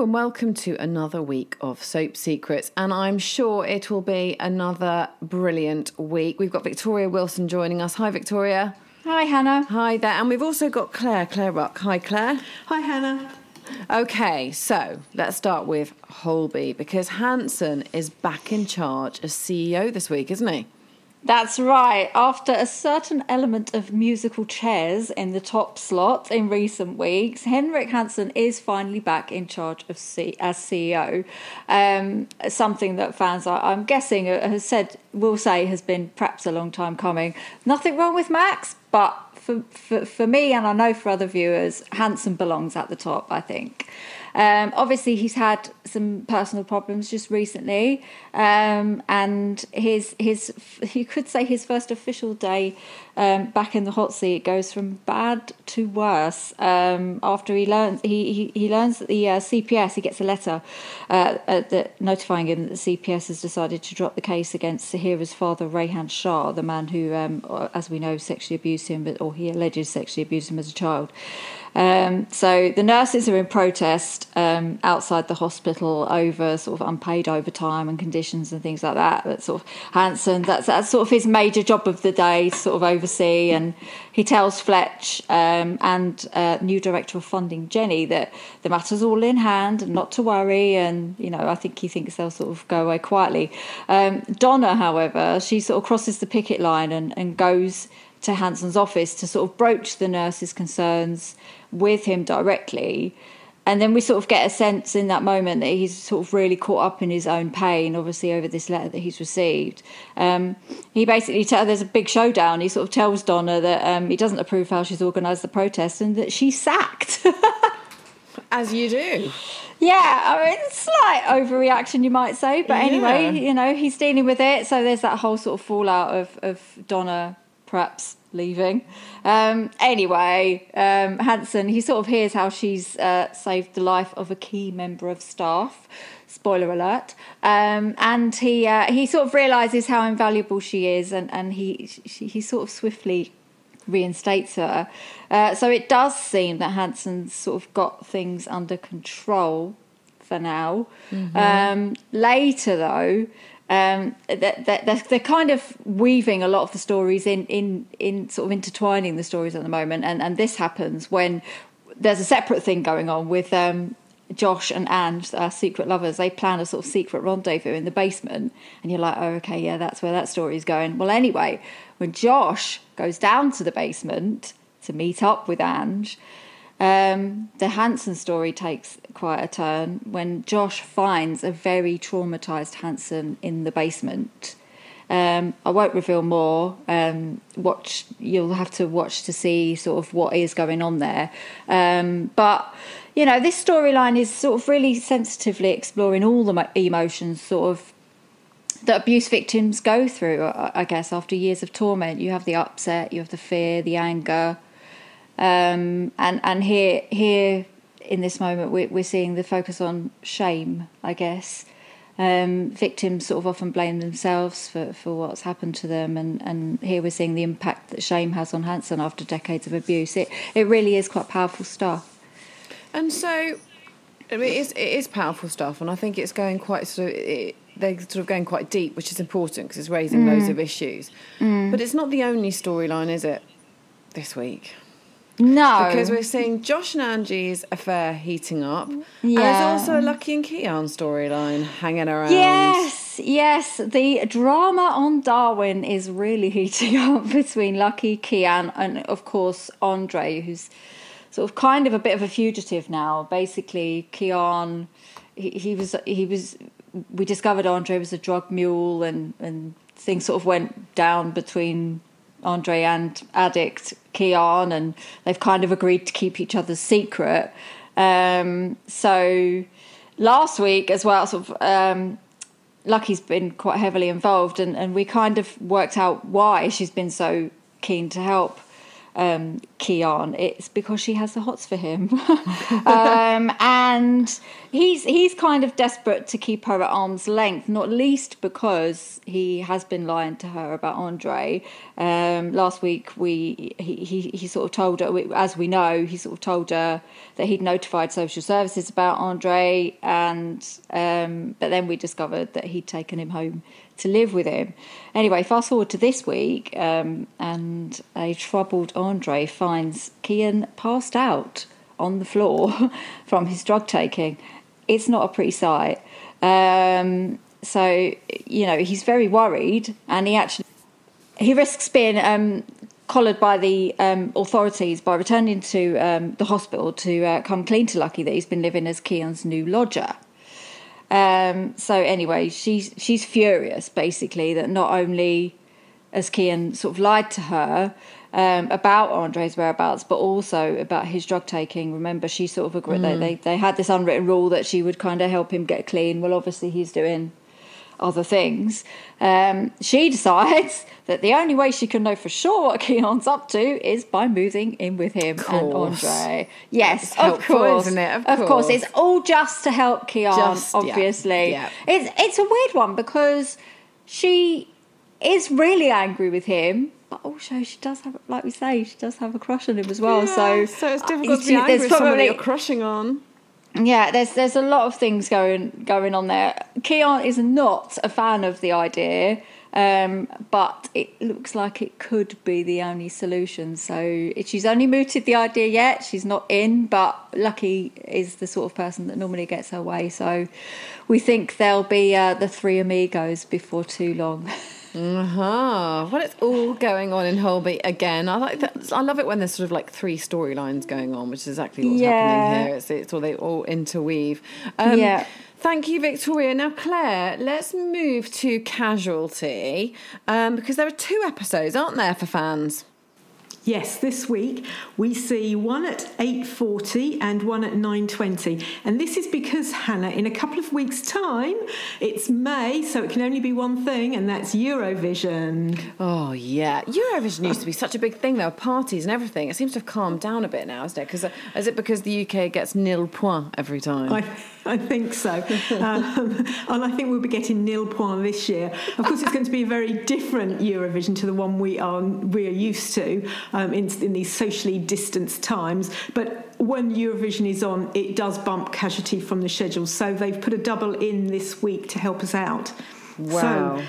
Hello and welcome to another week of Soap Secrets, and I'm sure it will be another brilliant week. We've got Victoria Wilson joining us. Hi, Victoria. Hi, Hannah. Hi there, and we've also got Claire, Claire Ruck. Hi, Claire. Hi, Hannah. Okay, so let's start with Holby because Hanssen is back in charge as CEO this week, isn't he? That's right. After a certain element of musical chairs in the top slot in recent weeks, Henrik Hanssen is finally back in charge of C- as CEO. Um, something that fans, are, I'm guessing, uh, has said will say has been perhaps a long time coming. Nothing wrong with Max, but for, for, for me and I know for other viewers, Hanssen belongs at the top. I think. Um, obviously, he's had some personal problems just recently, um, and his his you could say his first official day um, back in the hot seat goes from bad to worse. Um, after he learns he, he, he learns that the uh, CPS he gets a letter uh, uh, that notifying him that the CPS has decided to drop the case against Sahira's father Rayhan Shah, the man who, um, as we know, sexually abused him, but or he alleges sexually abused him as a child. Um, so the nurses are in protest um, outside the hospital over sort of unpaid overtime and conditions and things like that. But sort of Hanssen, that's that's sort of his major job of the day, sort of oversee. And he tells Fletch um, and uh, new director of funding Jenny that the matter's all in hand and not to worry. And you know, I think he thinks they'll sort of go away quietly. Um, Donna, however, she sort of crosses the picket line and, and goes to Hanssen's office to sort of broach the nurse's concerns with him directly. And then we sort of get a sense in that moment that he's sort of really caught up in his own pain, obviously, over this letter that he's received. Um, he basically tells, there's a big showdown. He sort of tells Donna that um, he doesn't approve how she's organised the protest and that she's sacked. As you do. Yeah, I mean, slight overreaction, you might say. But anyway, Yeah. you know, he's dealing with it. So there's that whole sort of fallout of, of Donna perhaps leaving. Um, anyway, um, Hanssen, he sort of hears how she's uh, saved the life of a key member of staff. Spoiler alert. Um, and he uh, he sort of realizes how invaluable she is, and and he she, he sort of swiftly reinstates her. Uh, so it does seem that Hanssen's sort of got things under control for now. Um, later, though, um, they're, they're kind of weaving a lot of the stories in, in, in sort of intertwining the stories at the moment, and, and this happens when there's a separate thing going on with um, Josh and Anne, our secret lovers. They plan a sort of secret rendezvous in the basement, and you're like, oh, okay, yeah, that's where that story is going. Well, anyway, when Josh goes down to the basement to meet up with Ange, um, the Hanssen story takes quite a turn when Josh finds a very traumatized Hanssen in the basement. Um, I won't reveal more. Um, watch, you'll have to watch to see sort of what is going on there. Um, but you know, this storyline is sort of really sensitively exploring all the emotions, sort of that abuse victims go through. I I guess after years of torment, you have the upset, you have the fear, the anger, um, and and here here in this moment we're, we're seeing the focus on shame. I guess um, victims sort of often blame themselves for, for what's happened to them, and, and here we're seeing the impact that shame has on Hanssen after decades of abuse. It it really is quite powerful stuff. And so, I mean, it is, it is powerful stuff, and I think it's going quite sort of. It, they're sort of going quite deep, which is important because it's raising loads of issues. But it's not the only storyline, is it? This week, No, because we're seeing Josh and Angie's affair heating up, and there's also a Lucky and Kian storyline hanging around. Yes, yes. The drama on Darwin is really heating up between Lucky, Kian, and of course Andre, who's sort of kind of a bit of a fugitive now. Basically, Kian, he, he was he was. We discovered Andre was a drug mule, and and things sort of went down between Andre and addict Kian, and they've kind of agreed to keep each other's secret. Um, so last week as well, sort of. Um, Lucky's been quite heavily involved, and, and we kind of worked out why she's been so keen to help um, Kian, it's because she has the hots for him, um, and he's he's kind of desperate to keep her at arm's length, not least because he has been lying to her about Andre. Um, last week, we he, he he sort of told her, as we know, he sort of told her that he'd notified social services about Andre, and um, but then we discovered that he'd taken him home to live with him. Anyway, fast forward to this week, um, and a troubled Andre finds Kian passed out on the floor from his drug taking. It's not a pretty sight. Um, so you know he's very worried, and he actually he risks being um, collared by the um, authorities by returning to um, the hospital to uh, come clean to Lucky that he's been living as Kian's new lodger. Um, so anyway, she's she's furious basically that not only has Kian sort of lied to her um, about Andre's whereabouts, but also about his drug taking. Remember, she sort of agreed mm. they, they they had this unwritten rule that she would kind of help him get clean. Well, obviously he's doing other things. Um, she decides that the only way she can know for sure what Kian's up to is by moving in with him and Andre. Yes, of course, isn't it? Of, of course. course. it's all just to help Kian. Just, obviously, yeah, yeah. it's it's a weird one because she is really angry with him. But also, she does have, like we say, she does have a crush on him as well. Yeah, so, so it's difficult to be angry with someone you're crushing on. Yeah, there's there's a lot of things going going on there. Kian is not a fan of the idea, um, but it looks like it could be the only solution. So she's only mooted the idea yet. She's not in, but Lucky is the sort of person that normally gets her way. So we think there'll be uh, the three amigos before too long. Uh-huh. Well, it's all going on in Holby again. I like that. I love it when there's sort of like three storylines going on, which is exactly what's yeah. happening here. It's, it's all they all interweave. Um, yeah. Thank you, Victoria. Now, Claire, let's move to Casualty um, because there are two episodes, aren't there, for fans? Yes, this week we see one at 8:40 and one at 9:20. And this is because Hannah in a couple of weeks time, it's May, so it can only be one thing and that's Eurovision. Oh yeah. Eurovision used to be such a big thing though, parties and everything. It seems to have calmed down a bit now, isn't it? Cuz uh, is it because the UK gets nil point every time? I, I think so. um, and I think we'll be getting nil point this year. Of course it's going to be a very different Eurovision to the one we are we are used to um, in, in these socially distanced times. But when Eurovision is on, it does bump casualty from the schedule. So they've put a double in this week to help us out. Wow. So,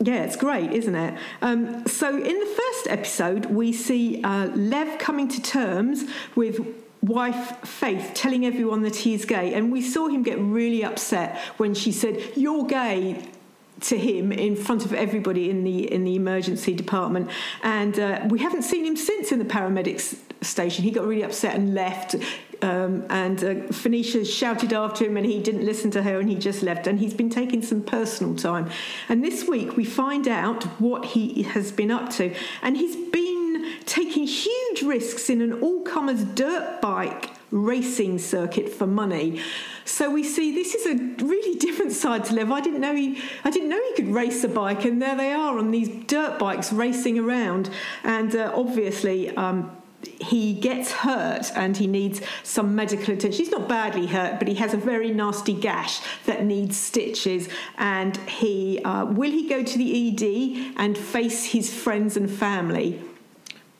yeah, it's great, isn't it? Um, so, in the first episode, we see uh, Lev coming to terms with wife Faith telling everyone that he's gay. And we saw him get really upset when she said, You're gay to him in front of everybody in the in the emergency department, and uh, we haven't seen him since in the paramedics station. He got really upset and left. Um, and uh, Fenisha shouted after him, and he didn't listen to her, and he just left. And he's been taking some personal time. And this week we find out what he has been up to, and he's been taking huge risks in an all-comers dirt bike racing circuit for money. So we see this is a really different side to Lev. I didn't know he I didn't know he could race a bike, and there they are on these dirt bikes racing around. And uh, obviously. Um, he gets hurt and he needs some medical attention. He's not badly hurt, but he has a very nasty gash that needs stitches. And he uh, will he go to the ED and face his friends and family?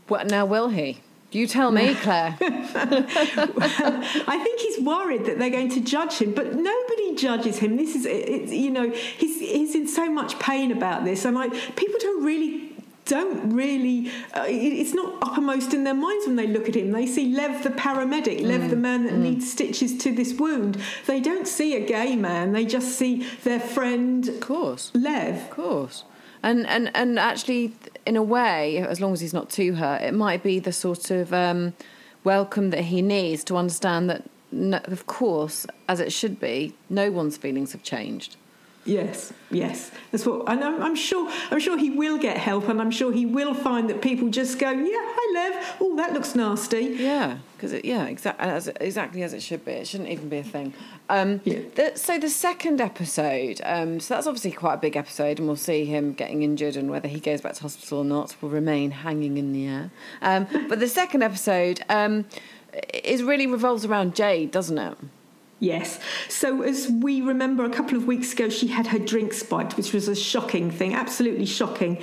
What now? Will he? You tell me, Claire. I think he's worried that they're going to judge him, but nobody judges him. This is, it, you know, he's he's in so much pain about this, and like people don't really don't really uh, it's not uppermost in their minds when they look at him they see lev the paramedic mm. lev the man that mm. needs stitches to this wound they don't see a gay man they just see their friend of course lev of course and and and actually in a way, as long as he's not too hurt, it might be the sort of um, welcome that he needs to understand that, no, of course, as it should be, no one's feelings have changed. Yes, yes, that's what, and I'm, I'm, sure. I'm sure he will get help, and I'm sure he will find that people just go, "Yeah, hi, Lev. Oh, that looks nasty." Yeah, because yeah, exactly as exactly as it should be. It shouldn't even be a thing. Um, yeah. The, so the second episode, um, so that's obviously quite a big episode, and we'll see him getting injured, and whether he goes back to hospital or not will remain hanging in the air. Um, but the second episode um, is really revolves around Jade, doesn't it? Yes. So, as we remember a couple of weeks ago, she had her drink spiked, which was a shocking thing, absolutely shocking.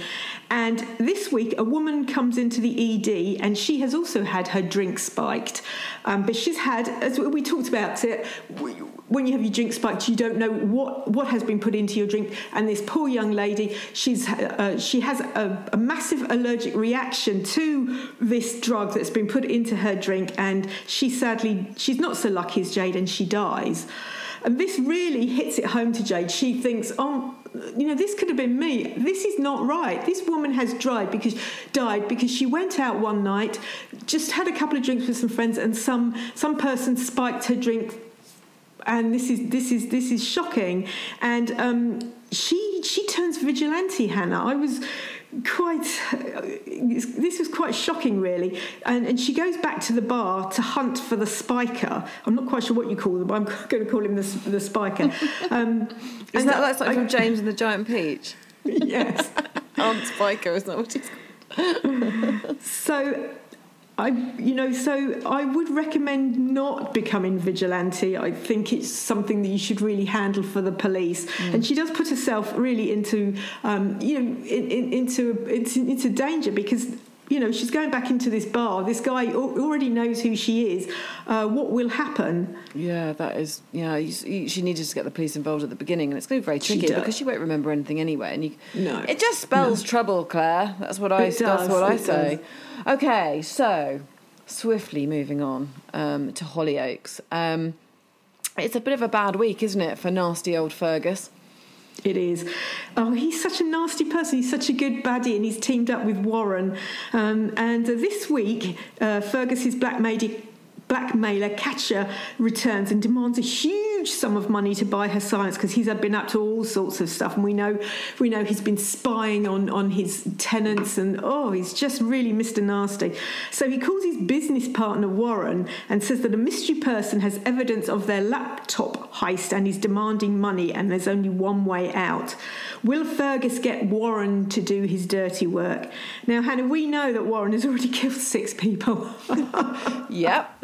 And this week, a woman comes into the ED and she has also had her drink spiked. Um, but she's had, as we talked about it, when you have your drink spiked, you don't know what, what has been put into your drink. And this poor young lady, she's uh, she has a, a, massive allergic reaction to this drug that's been put into her drink, and she sadly she's not so lucky as Jade, and she dies. And this really hits it home to Jade. She thinks, oh, you know, this could have been me. This is not right. This woman has died because died because she went out one night, just had a couple of drinks with some friends, and some some person spiked her drink and this is this is this is shocking. And um, she she turns vigilante, Hannah. I was quite this was quite shocking really. And, and she goes back to the bar to hunt for the spiker. I'm not quite sure what you call them but i'm going to call him the, the spiker. Um, is that like I, from james and the giant peach? Yes. Aunt spiker is that what he's called. So I, you know, so I would recommend not becoming vigilante. I think it's something that you should really handle for the police. Mm. And she does put herself really into, um, you know, in, in, into, into into danger because you know, she's going back into this bar. This guy already knows who she is. Uh, what will happen? Yeah, that is. Yeah, you, you, she needed to get the police involved at the beginning, and it's going to be very tricky because she won't remember anything anyway. And you, no, it just spells no. trouble, Claire. That's what I. It that's what I say. Does. Okay, so swiftly moving on um, to Hollyoaks. Um, it's a bit of a bad week, isn't it, for nasty old Fergus? It is. Oh, he's such a nasty person. He's such a good baddie, and he's teamed up with Warren. Um, and uh, this week, uh, Fergus is blackmailing blackmailer Catcher returns and demands a huge sum of money to buy her silence because he's been up to all sorts of stuff. And we know we know he's been spying on on his tenants and oh he's just really Mr Nasty. So he calls his business partner Warren and says that a mystery person has evidence of their laptop heist and is demanding money and there's only one way out. Will Fergus get Warren to do his dirty work? Now Hannah we know that Warren has already killed six people. Yep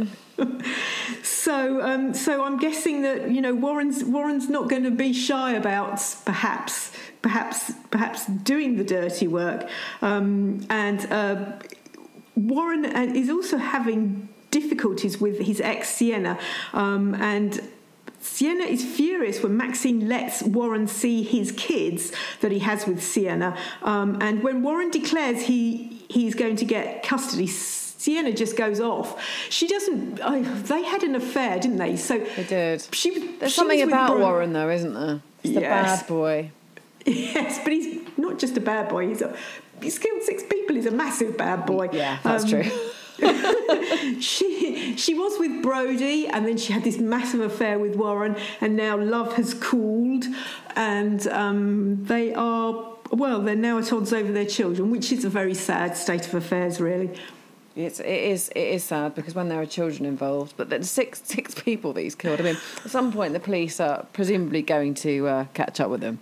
so, um, so I'm guessing that you know Warren's Warren's not going to be shy about perhaps, perhaps, perhaps doing the dirty work, um, and uh, Warren uh, is also having difficulties with his ex Sienna, um, and Sienna is furious when Maxine lets Warren see his kids that he has with Sienna. Um, and when Warren declares he he's going to get custody, Sienna just goes off. She doesn't. Oh, they had an affair, didn't they? So they did. She. There's she something about Warren, though, isn't there? He's yes. bad boy. Yes, but he's not just a bad boy. He's a. He's killed six people. He's a massive bad boy. Yeah, that's um, true. she she was with Brody, and then she had this massive affair with Warren, and now love has cooled, and um, they are well, they're now at odds over their children, which is a very sad state of affairs, really. It's it is it is sad because when there are children involved, but there's six six people that he's killed. I mean, at some point the police are presumably going to uh, catch up with them.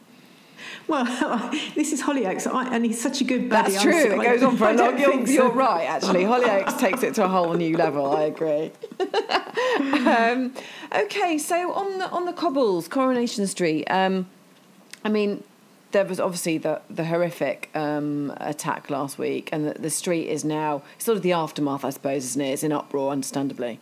Well, this is Hollyoaks, and he's such a good buddy. That's true. it goes on for a long. You're, so. you're, right, actually. Hollyoaks takes it to a whole new level. I agree. um, okay, so on the on the cobbles, Coronation Street. Um, I mean, there was obviously the the horrific um, attack last week, and the, the street is now sort of the aftermath, I suppose, isn't it? It's in uproar, understandably.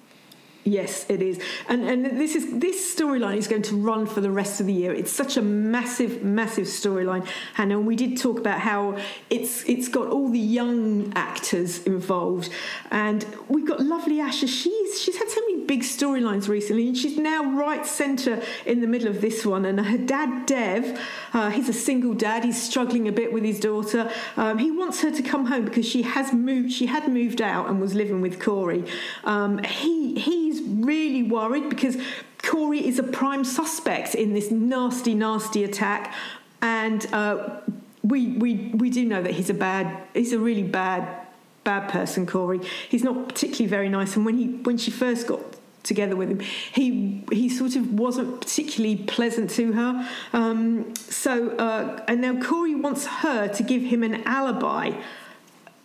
Yes, it is, and and this is this storyline is going to run for the rest of the year. It's such a massive, massive storyline, Hannah. And we did talk about how it's it's got all the young actors involved, and we've got lovely Asha. She's she's had so big storylines recently, and she's now right centre in the middle of this one. And her dad, Dev, uh, he's a single dad. He's struggling a bit with his daughter. Um, he wants her to come home because she has moved. She had moved out and was living with Corey. Um, he he's really worried because Corey is a prime suspect in this nasty, nasty attack, and uh, we we we do know that he's a bad, he's a really bad, bad person. Corey, he's not particularly very nice, and when he when she first got together with him. He he sort of wasn't particularly pleasant to her. Um, so uh, and now Corey wants her to give him an alibi.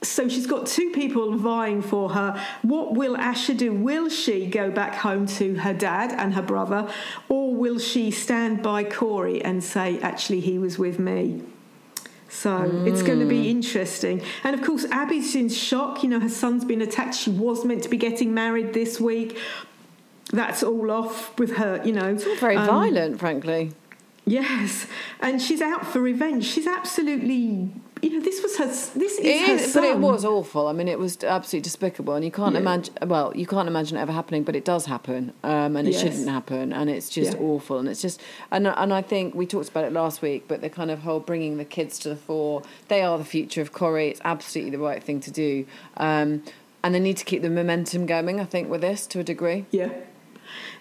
So she's got two people vying for her. What will Asha do? Will she go back home to her dad and her brother, or will she stand by Corey and say, actually, he was with me? So mm. it's going to be interesting. And of course, Abby's in shock. You know, her son's been attacked. She was meant to be getting married this week that's all off with her, you know. It's all very um, violent, frankly. Yes, and she's out for revenge. She's absolutely, you know, this was her. This is, it is, but it was awful. I mean, it was absolutely despicable, and you can't yeah. imagine. Well, you can't imagine it ever happening, but it does happen, um, and it yes. shouldn't happen, and it's just yeah. awful, and it's just, and and I think we talked about it last week, but the kind of whole bringing the kids to the fore. They are the future of Corrie. It's absolutely the right thing to do. Um, and they need to keep the momentum going, I think, with this to a degree. Yeah,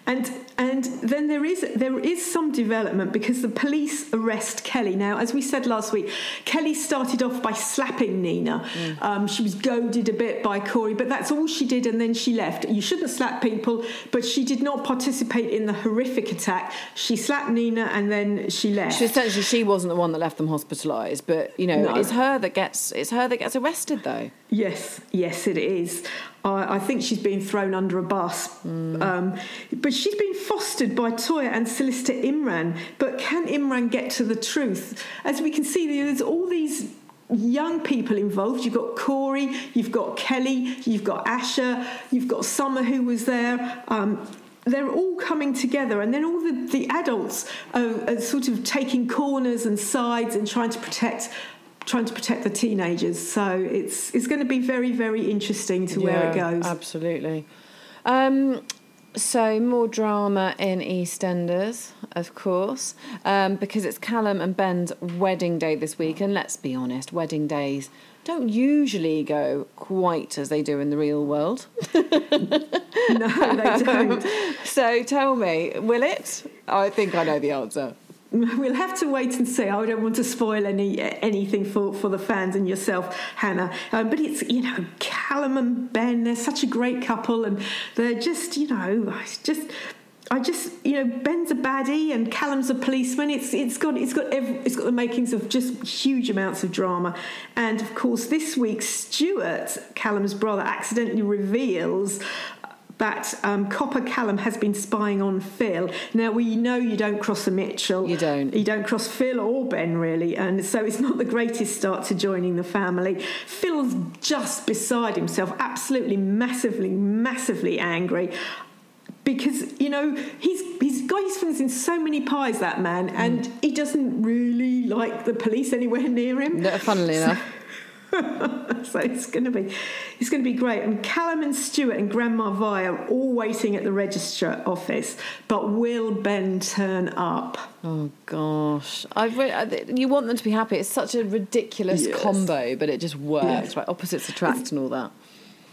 and and then there is there is some development because the police arrest Kelly. Now, as we said last week, Kelly started off by slapping Nina. Mm. Um, she was goaded a bit by Corey, but that's all she did, and then she left. You shouldn't slap people, but she did not participate in the horrific attack. She slapped Nina, and then she left. She, essentially, she wasn't the one that left them hospitalised, but you know, no. it's her that gets it's her that gets arrested, though. Yes, yes, it is. I, I think she's been thrown under a bus. Mm. Um, but she's been fostered by Toyah and solicitor Imran. But can Imran get to the truth? As we can see, there's all these young people involved. You've got Corey, you've got Kelly, you've got Asha, you've got Summer who was there. Um, they're all coming together, and then all the, the adults are, are, sort of taking corners and sides and trying to protect trying to protect the teenagers. So it's it's going to be very very interesting to yeah, where it goes. Absolutely. Um, so more drama in EastEnders, of course, um, because it's Callum and Ben's wedding day this week, and let's be honest, wedding days don't usually go quite as they do in the real world. no, they don't. so tell me, will it? I think I know the answer. We'll have to wait and see. I don't want to spoil any anything for, for the fans and yourself, Hannah. Um, but it's you know Callum and Ben. They're such a great couple, and they're just you know just I just you know Ben's a baddie and Callum's a policeman. It's it's got it's got every, it's got the makings of just huge amounts of drama. And of course, this week Stuart, Callum's brother, accidentally reveals that um, Copper Callum has been spying on Phil. Now we know you don't cross a Mitchell. You don't. You don't cross Phil or Ben really, and so it's not the greatest start to joining the family. Phil's just beside himself, absolutely massively, massively angry because you know he's he's got his fingers in so many pies that man and mm. he doesn't really like the police anywhere near him no, funnily so, enough so it's going to be it's going to be great. And Callum and Stuart and Grandma Vi are all waiting at the register office, but will Ben turn up? Oh gosh, I've re- you want them to be happy. It's such a ridiculous yes. combo, but it just works. Yes. Right, opposites attract it's, and all that.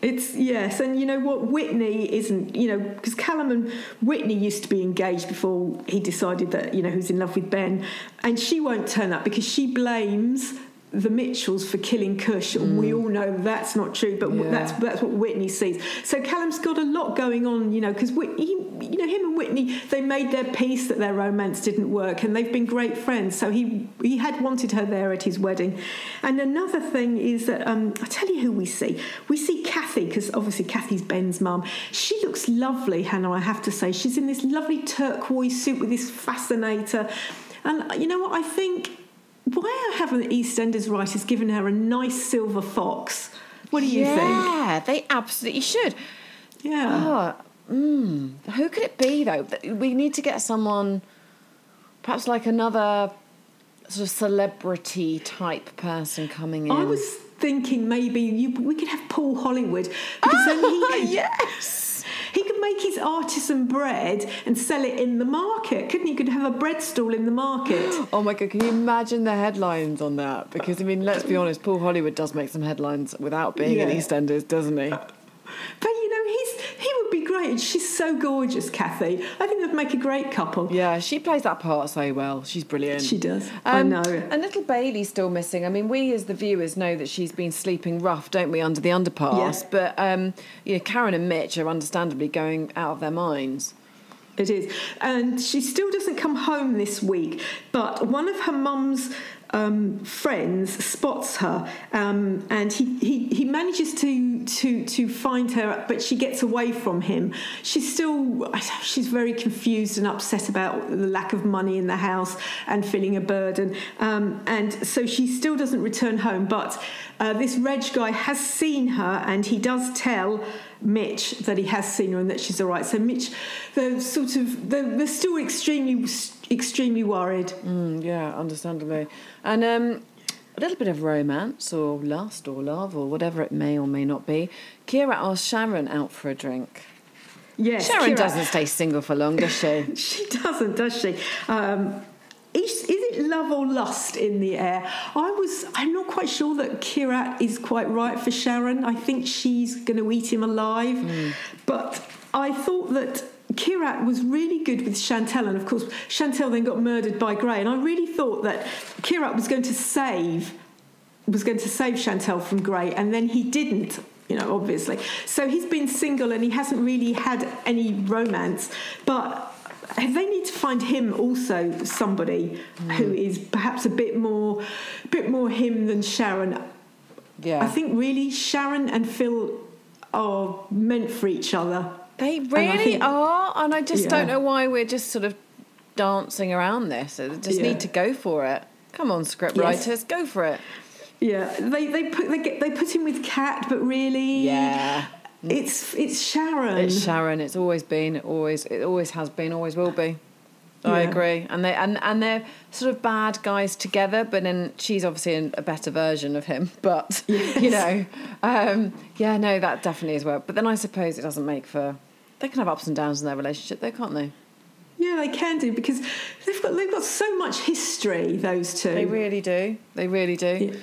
It's yes, and you know what? Whitney isn't, you know, because Callum and Whitney used to be engaged before he decided that you know who's in love with Ben, and she won't turn up because she blames the Mitchells for killing Kush, and mm. we all know that's not true, but yeah. that's that's what Whitney sees. So Callum's got a lot going on, you know, because you know him and Whitney they made their peace that their romance didn't work, and they've been great friends. So he he had wanted her there at his wedding. And another thing is that um, I tell you who we see. We see Kathy because obviously Kathy's Ben's mum. She looks lovely, Hannah. I have to say, she's in this lovely turquoise suit with this fascinator. And you know what? I think why haven't the EastEnders writers given her a nice silver fox? What do you yeah, think? Yeah, they absolutely should. Yeah. Oh, mm, who could it be though? We need to get someone, perhaps like another sort of celebrity type person coming in. I was thinking maybe you, we could have Paul Hollywood because then he yes he could make his artisan bread and sell it in the market, couldn't he? Could have a bread stall in the market. Oh my god, can you imagine the headlines on that? Because I mean, let's be honest, Paul Hollywood does make some headlines without being yeah. in EastEnders, doesn't he? But you know, he's he would be great. She's so gorgeous, Kathy. I think they'd make a great couple. Yeah, she plays that part so well. She's brilliant. She does. I Um, know. And little Bailey's still missing. I mean, we as the viewers know that she's been sleeping rough, don't we, under the underpass? Yeah. But um, you know, Karen and Mitch are understandably going out of their minds. It is. And she still doesn't come home this week, but one of her mum's um, friends spots her um, and he, he, he manages to, to, to find her, but she gets away from him. She's still, she's very confused and upset about the lack of money in the house and feeling a burden. Um, and so she still doesn't return home, but uh, this Reg guy has seen her and he does tell Mitch that he has seen her and that she's all right. So Mitch, they're sort of they're, they're still extremely extremely worried. Mm, yeah, understandably. And um, a little bit of romance or lust or love or whatever it may or may not be. Kira asks Sharon out for a drink. Yes, Sharon Kira- doesn't stay single for long, does she? She doesn't, does she? Um, is, is it love or lust in the air? I was. I'm not quite sure that Kirat is quite right for Sharon. I think she's going to eat him alive. Hmm. But I thought that Kirat was really good with Chantelle, and of course Chantelle then got murdered by Gray. And I really thought that Kirat was going to save was going to save Chantelle from Gray, and then he didn't. You know, obviously. So he's been single and he hasn't really had any romance. But they need to find him also somebody hmm. who is perhaps a bit more, bit more him than Sharon. Yeah. I think really Sharon and Phil are meant for each other. They really think- are, and I just Yeah. don't know why we're just sort of dancing around this. They just Yeah. need to go for it. Come on, script Yes. writers, go for it. Yeah, they they put they, get, they put him with Kat, but really, Yeah. It's it's Sharon. It's Sharon. It's always been. It always. It always has been. Always will be. I Yeah. agree. And they and and they're sort of bad guys together, but then she's obviously in a better version of him. But you know, um, yeah, no, that definitely is well. But then I suppose it doesn't make for. They can have ups and downs in their relationship, though, can't they? Yeah, they can do because they've got they've got so much history. Those two. They really do. They really do.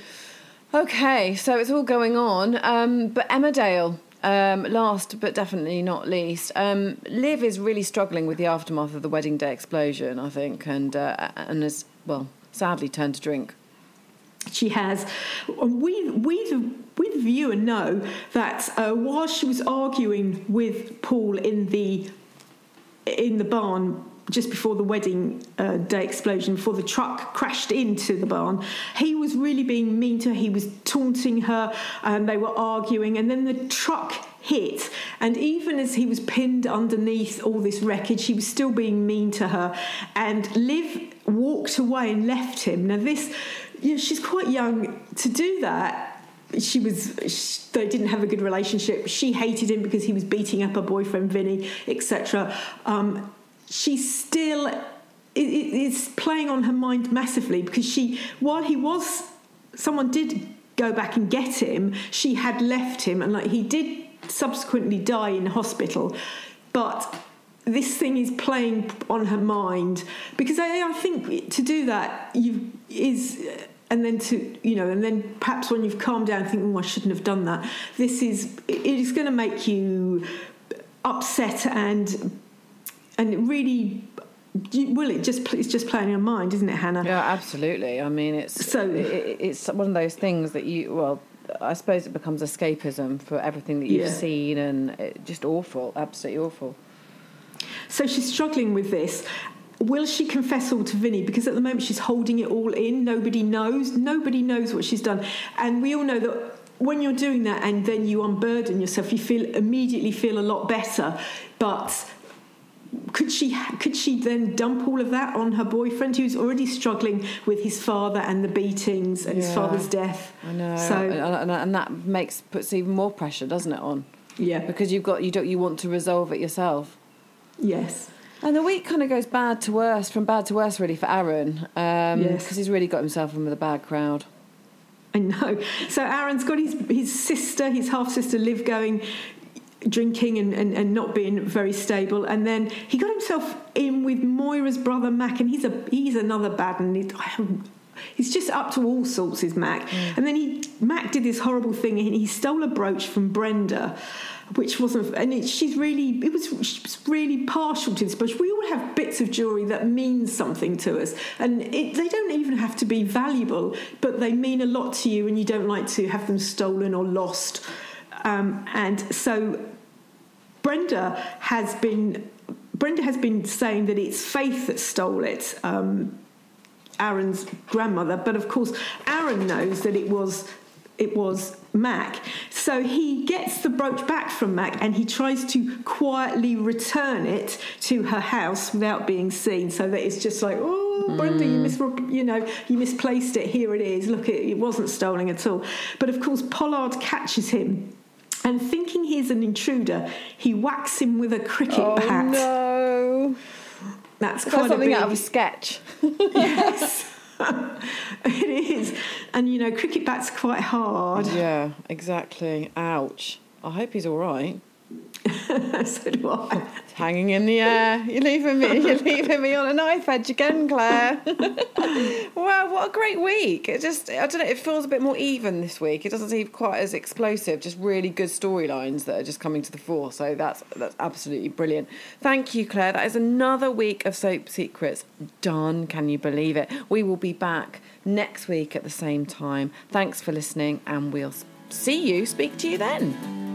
Okay, so it's all going on. Um, but Emmerdale, um, last but definitely not least, um, Liv is really struggling with the aftermath of the wedding day explosion, I think, and uh, and has well sadly turned to drink. She has. And we we the we the viewer know that uh, while she was arguing with Paul in the in the barn just before the wedding uh, day explosion, before the truck crashed into the barn, he was really being mean to her. He was taunting her, and they were arguing. And then the truck hit, and even as he was pinned underneath all this wreckage, he was still being mean to her. And Liv walked away and left him. Now this, you know, she's quite young to do that she was sh they didn't have a good relationship she hated him because he was beating up her boyfriend vinny etc um, she still it, it, it's playing on her mind massively because she while he was someone did go back and get him she had left him and like he did subsequently die in hospital. But this thing is playing on her mind because I, I think to do that you is and then to you know and then perhaps when you've calmed down think oh I shouldn't have done that this is it is going to make you upset and and it really well it just it's just playing on your mind isn't it Hannah Yeah, absolutely. I mean, it's So- it, it's one of those things that you well. I suppose it becomes escapism for everything that you've Yeah. seen, and it, just awful, absolutely awful. So she's struggling with this. Will she confess all to Vinny? Because at the moment she's holding it all in. Nobody knows. Nobody knows what she's done. And we all know that when you're doing that and then you unburden yourself, you feel immediately feel a lot better. But could she could she then dump all of that on her boyfriend who's already struggling with his father and the beatings and his father's death? I know, So and, and, and that makes puts even more pressure, doesn't it, on yeah, because you've got you don't you want to resolve it yourself. yes. And the week kind of goes bad to worse, from bad to worse, really, for Aaron, because Yes. he's really got himself in with a bad crowd. I know. So Aaron's got his his sister, his half sister, Liv going drinking and, and, and not being very stable, and then he got himself in with Moira's brother Mac, and he's a he's another bad and he, he's just up to all sorts. Is Mac? Mm. And then he Mac did this horrible thing, and he stole a brooch from Brenda. Which wasn't, and it, she's really, it was, she was really partial to this brooch. We all have bits of jewellery that mean something to us, and it, they don't even have to be valuable, but they mean a lot to you, and you don't like to have them stolen or lost. Um, and so Brenda has been Brenda has been saying that it's Faith that stole it, um, Aaron's grandmother. But of course, Aaron knows that it was it was Mac. So he gets the brooch back from Mac and he tries to quietly return it to her house without being seen. So that it's just like, oh, Brenda, you mis you know you misplaced it. Here it is. Look, it, it wasn't stolen at all. But of course, Pollard catches him. And thinking he's an intruder, he whacks him with a cricket bat. Oh bat. no! That's That's kind something of out of a sketch. yes. it is. And you know, cricket bat's quite hard. yeah, exactly. Ouch. I hope he's all right. so do I. It's hanging in the air. You're leaving me. You're leaving me on a knife edge again, Claire. wow, what a great week! It just, I don't know. It feels a bit more even this week. It doesn't seem quite as explosive. Just really good storylines that are just coming to the fore. So that's that's absolutely brilliant. Thank you, Claire. That is another week of soap secrets done. Can you believe it? We will be back next week at the same time. Thanks for listening, and we'll see you. Speak to you then.